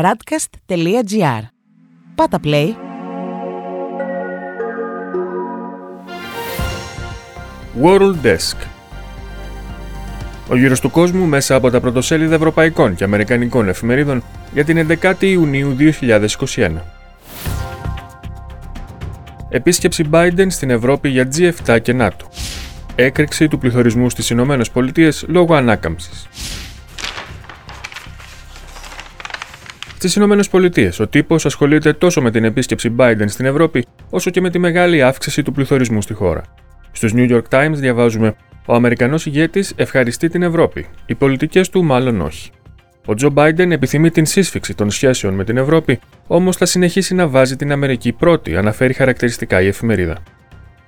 radcast.gr. Πάτα play. World Desk Ο γύρος του κόσμου μέσα από τα πρωτοσέλιδα ευρωπαϊκών και αμερικανικών εφημερίδων για την 11η Ιουνίου 2021. Επίσκεψη Biden στην Ευρώπη για G7 και ΝΑΤΟ. Έκρηξη του πληθωρισμού στις Ηνωμένες Πολιτείες λόγω ανάκαμψης. Στις Ηνωμένες Πολιτείες, ο τύπος ασχολείται τόσο με την επίσκεψη Biden στην Ευρώπη, όσο και με τη μεγάλη αύξηση του πληθωρισμού στη χώρα. Στους New York Times διαβάζουμε: Ο Αμερικανός ηγέτης ευχαριστεί την Ευρώπη. Οι πολιτικές του μάλλον όχι. Ο Τζο Biden επιθυμεί την σύσφυξη των σχέσεων με την Ευρώπη, όμως θα συνεχίσει να βάζει την Αμερική πρώτη, αναφέρει χαρακτηριστικά η εφημερίδα.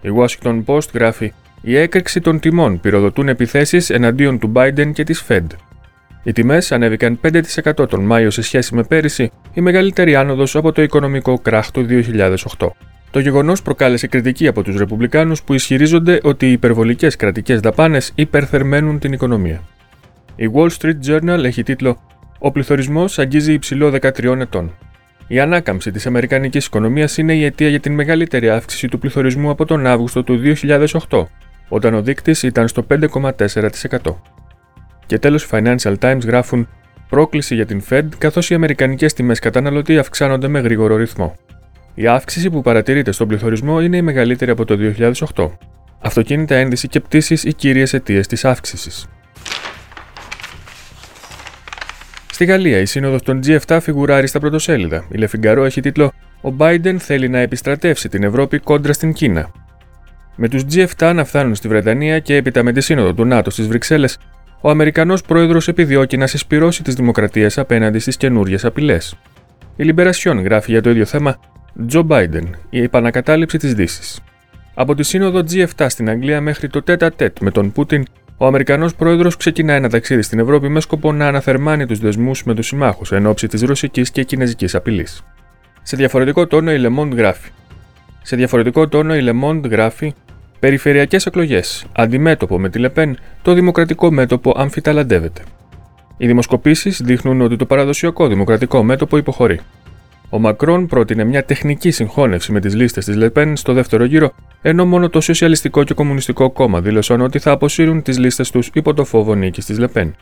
Η Washington Post γράφει: Η έκρηξη των τιμών πυροδοτούν επιθέσεις εναντίον του Biden και της Fed. Οι τιμές ανέβηκαν 5% τον Μάιο σε σχέση με πέρυσι, η μεγαλύτερη άνοδος από το οικονομικό κράχ του 2008. Το γεγονός προκάλεσε κριτική από τους Ρεπουμπλικάνους που ισχυρίζονται ότι οι υπερβολικές κρατικές δαπάνες υπερθερμαίνουν την οικονομία. Η Wall Street Journal έχει τίτλο Ο πληθωρισμός αγγίζει υψηλό 13 ετών. Η ανάκαμψη της Αμερικανικής οικονομίας είναι η αιτία για την μεγαλύτερη αύξηση του πληθωρισμού από τον Αύγουστο του 2008, όταν ο δείκτης ήταν στο 5,4%. Και τέλος, οι Financial Times γράφουν πρόκληση για την Fed καθώς οι αμερικανικές τιμές καταναλωτή αυξάνονται με γρήγορο ρυθμό. Η αύξηση που παρατηρείται στον πληθωρισμό είναι η μεγαλύτερη από το 2008. Αυτοκίνητα ένδυση και πτήσεις οι κύριες αιτίες της αύξησης. Στη Γαλλία, η σύνοδος των G7 φιγουράρει στα πρωτοσέλιδα. Η Λεφιγκαρό έχει τίτλο Ο Biden θέλει να επιστρατεύσει την Ευρώπη κόντρα στην Κίνα. Με τους G7 να φτάνουν στη Βρετανία και έπειτα με τη σύνοδο του ΝΑΤΟ στις Βρυξέλλες, ο Αμερικανός πρόεδρος επιδιώκει να συσπυρώσει τις δημοκρατίες απέναντι στις καινούριε απειλές. Η Λιμπερασιόν γράφει για το ίδιο θέμα Τζο Biden, η επανακατάληψη της Δύσης. Από τη σύνοδο G7 στην Αγγλία μέχρι το τέτα τέτ με τον Πούτιν, ο Αμερικανός πρόεδρος ξεκινά ένα ταξίδι στην Ευρώπη με σκοπό να αναθερμάνει τους δεσμούς με τους συμμάχους εν ώψη της ρωσικής και κινέζικης απειλής. Σε διαφορετικό τόνο η Le Monde γράφει. Σε διαφορετικό τόνο η Le Monde γράφει Περιφερειακές εκλογές. Αντιμέτωπο με τη Λεπέν, το δημοκρατικό μέτωπο αμφιταλαντεύεται. Οι δημοσκοπήσεις δείχνουν ότι το παραδοσιακό δημοκρατικό μέτωπο υποχωρεί. Ο Μακρόν πρότεινε μια τεχνική συγχώνευση με τις λίστες της Λεπέν στο δεύτερο γύρο, ενώ μόνο το Σοσιαλιστικό και Κομμουνιστικό Κόμμα δήλωσαν ότι θα αποσύρουν τις λίστες τους υπό το φόβο νίκης της Λεπέν.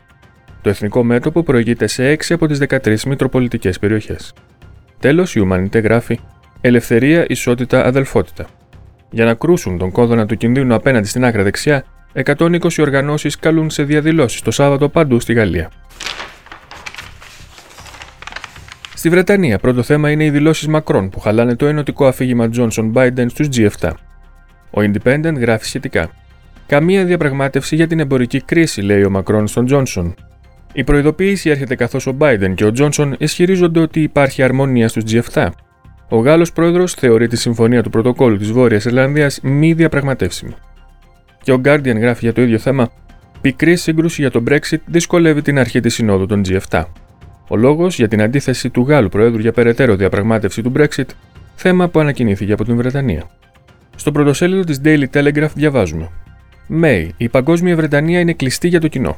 Το εθνικό μέτωπο προηγείται σε 6 από τις 13 μητροπολιτικές περιοχές. Τέλος, η Ουμανιτέ γράφει Ελευθερία, ισότητα, αδελφότητα. Για να κρούσουν τον κόδωνα του κινδύνου απέναντι στην άκρα δεξιά, 120 οργανώσεις καλούν σε διαδηλώσεις το Σάββατο παντού στη Γαλλία. Στη Βρετανία, πρώτο θέμα είναι οι δηλώσεις Μακρόν που χαλάνε το ενωτικό αφήγημα Johnson Biden στους G7. Ο Independent γράφει σχετικά. Καμία διαπραγμάτευση για την εμπορική κρίση, λέει ο Μακρόν στον Τζόνσον. Η προειδοποίηση έρχεται καθώς ο Biden και ο Τζόνσον ισχυρίζονται ότι υπάρχει αρμονία στους G7 ο Γάλλος πρόεδρος θεωρεί τη συμφωνία του πρωτοκόλλου της Βόρειας Ιρλανδίας μη διαπραγματεύσιμη. Και ο Guardian γράφει για το ίδιο θέμα: Πικρή σύγκρουση για τον Brexit δυσκολεύει την αρχή της συνόδου των G7. Ο λόγος για την αντίθεση του Γάλλου Προέδρου για περαιτέρω διαπραγμάτευση του Brexit, θέμα που ανακοινήθηκε από την Βρετανία. Στο πρωτοσέλιδο της Daily Telegraph διαβάζουμε: May, η παγκόσμια Βρετανία είναι κλειστή για το κοινό.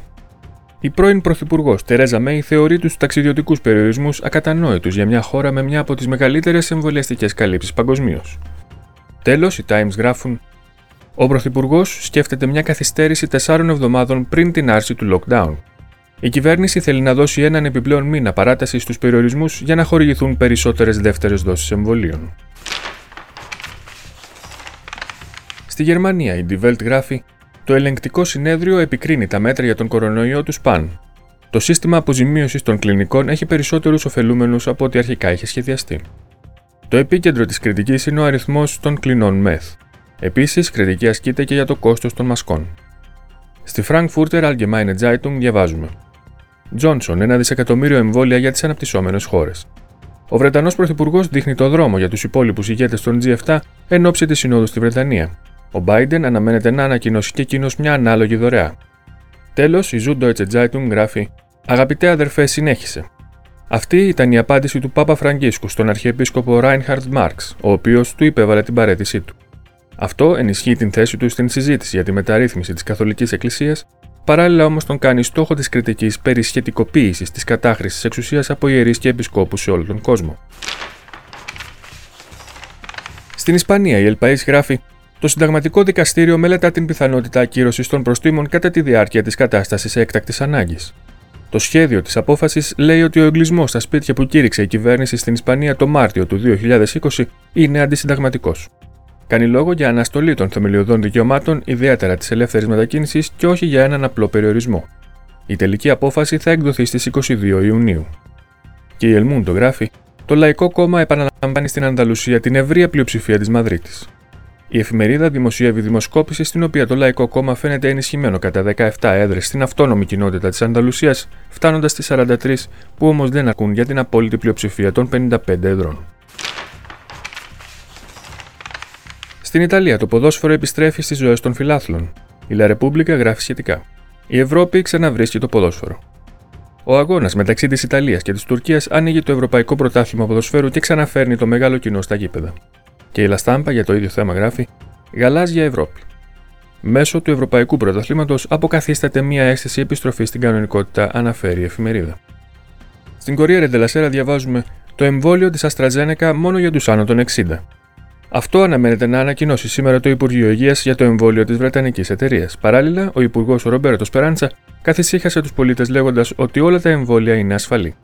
Η πρώην Πρωθυπουργός Τερέζα Μέη θεωρεί τους ταξιδιωτικούς περιορισμούς ακατανόητους για μια χώρα με μια από τις μεγαλύτερες εμβολιαστικές καλύψεις παγκοσμίως. Τέλος, οι Times γράφουν: Ο Πρωθυπουργός σκέφτεται μια καθυστέρηση τεσσάρων εβδομάδων πριν την άρση του lockdown. Η κυβέρνηση θέλει να δώσει έναν επιπλέον μήνα παράταση στους περιορισμούς για να χορηγηθούν περισσότερες δεύτερες δόσεις εμβολίων. Στη Γερμανία, η Die Welt γράφει: το ελεγκτικό συνέδριο επικρίνει τα μέτρα για τον κορονοϊό του ΣΠΑΝ. Το σύστημα αποζημίωσης των κλινικών έχει περισσότερους ωφελούμενους από ό,τι αρχικά είχε σχεδιαστεί. Το επίκεντρο της κριτικής είναι ο αριθμός των κλινών ΜΕΘ. Επίσης, κριτική ασκείται και για το κόστος των μασκών. Στη Frankfurter Allgemeine Zeitung διαβάζουμε: Τζόνσον, ένα δισεκατομμύριο εμβόλια για τις αναπτυσσόμενες χώρες. Ο Βρετανός Πρωθυπουργός δείχνει το δρόμο για τους υπόλοιπους ηγέτες των G7 εν ώψη της Συνόδου στη Βρετανία, ο Biden αναμένεται να ανακοινώσει και εκείνος μια ανάλογη δωρεά. Τέλος, η Süddeutsche Zeitung γράφει: Αγαπητέ αδερφέ, συνέχισε. Αυτή ήταν η απάντηση του Πάπα Φραγκίσκου στον Αρχιεπίσκοπο Ράινχαρτ Μάρξ, ο οποίος του υπέβαλε την παρέτησή του. Αυτό ενισχύει την θέση του στην συζήτηση για τη μεταρρύθμιση της Καθολικής Εκκλησίας, παράλληλα όμως τον κάνει στόχο της κριτικής περί σχετικοποίησης της κατάχρησης εξουσίας από ιερείς και επισκόπους σε όλο τον κόσμο. Στην Ισπανία, η Ελπαή γράφει: Το Συνταγματικό Δικαστήριο μελετά την πιθανότητα ακύρωσης των προστήμων κατά τη διάρκεια της κατάστασης έκτακτης ανάγκης. Το σχέδιο της απόφασης λέει ότι ο εγκλισμός στα σπίτια που κήρυξε η κυβέρνηση στην Ισπανία το Μάρτιο του 2020 είναι αντισυνταγματικός. Κάνει λόγο για αναστολή των θεμελιωδών δικαιωμάτων, ιδιαίτερα της ελεύθερης μετακίνησης και όχι για έναν απλό περιορισμό. Η τελική απόφαση θα εκδοθεί στις 22 Ιουνίου. Και η Ελμούντο γράφει: Το Λαϊκό Κόμμα επαναλαμβάνει στην Ανταλουσία την ευρεία πλειοψηφία της Μαδρίτης. Η εφημερίδα δημοσιεύει δημοσκόπηση στην οποία το Λαϊκό Κόμμα φαίνεται ενισχυμένο κατά 17 έδρες στην αυτόνομη κοινότητα της Ανταλουσίας, φτάνοντας στις 43, που όμως δεν ακούν για την απόλυτη πλειοψηφία των 55 έδρων. Στην Ιταλία, το ποδόσφαιρο επιστρέφει στις ζωές των φιλάθλων. Η Λα Ρεπούμπλικα γράφει σχετικά. Η Ευρώπη ξαναβρίσκει το ποδόσφαιρο. Ο αγώνας μεταξύ της Ιταλίας και της Τουρκίας ανοίγει το Ευρωπαϊκό Πρωτάθλημα Ποδοσφαίρου και ξαναφέρνει το μεγάλο κοινό στα γήπεδα. Και η Λαστάμπα για το ίδιο θέμα γράφει Γαλάζια Ευρώπη. Μέσω του Ευρωπαϊκού Πρωταθλήματος αποκαθίσταται μια αίσθηση επιστροφής στην κανονικότητα, αναφέρει η εφημερίδα. Στην Κορία Della διαβάζουμε το εμβόλιο της Αστραζένεκα μόνο για τους άνω των 60. Αυτό αναμένεται να ανακοινώσει σήμερα το Υπουργείο Υγείας για το εμβόλιο της Βρετανικής εταιρείας. Παράλληλα, ο Υπουργός Ρομπέρτος Περάντσα καθησύχασε τους πολίτες λέγοντας ότι όλα τα εμβόλια είναι ασφαλή.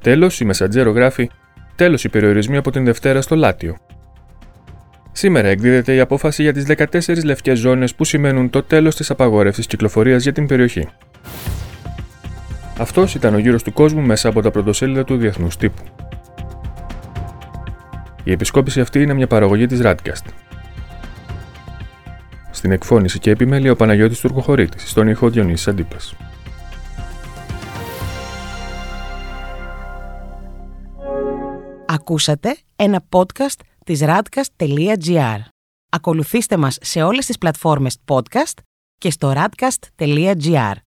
Τέλος, η Μεσαντζέρο γράφει: Τέλος οι περιορισμοί από την Δευτέρα στο Λάτιο. Σήμερα εκδίδεται η απόφαση για τις 14 λευκές ζώνες που σημαίνουν το τέλος της απαγόρευσης κυκλοφορίας για την περιοχή. Αυτός ήταν ο γύρος του κόσμου μέσα από τα πρωτοσέλιδα του Διεθνούς Τύπου. Η επισκόπηση αυτή είναι μια παραγωγή της Radcast. Στην εκφώνηση και επιμέλεια ο Παναγιώτης Τουρκοχωρήτης, στον ήχο Διονύσης Αντίπας. Ακούσατε ένα podcast της radcast.gr. Ακολουθήστε μας σε όλες τις πλατφόρμες podcast και στο radcast.gr.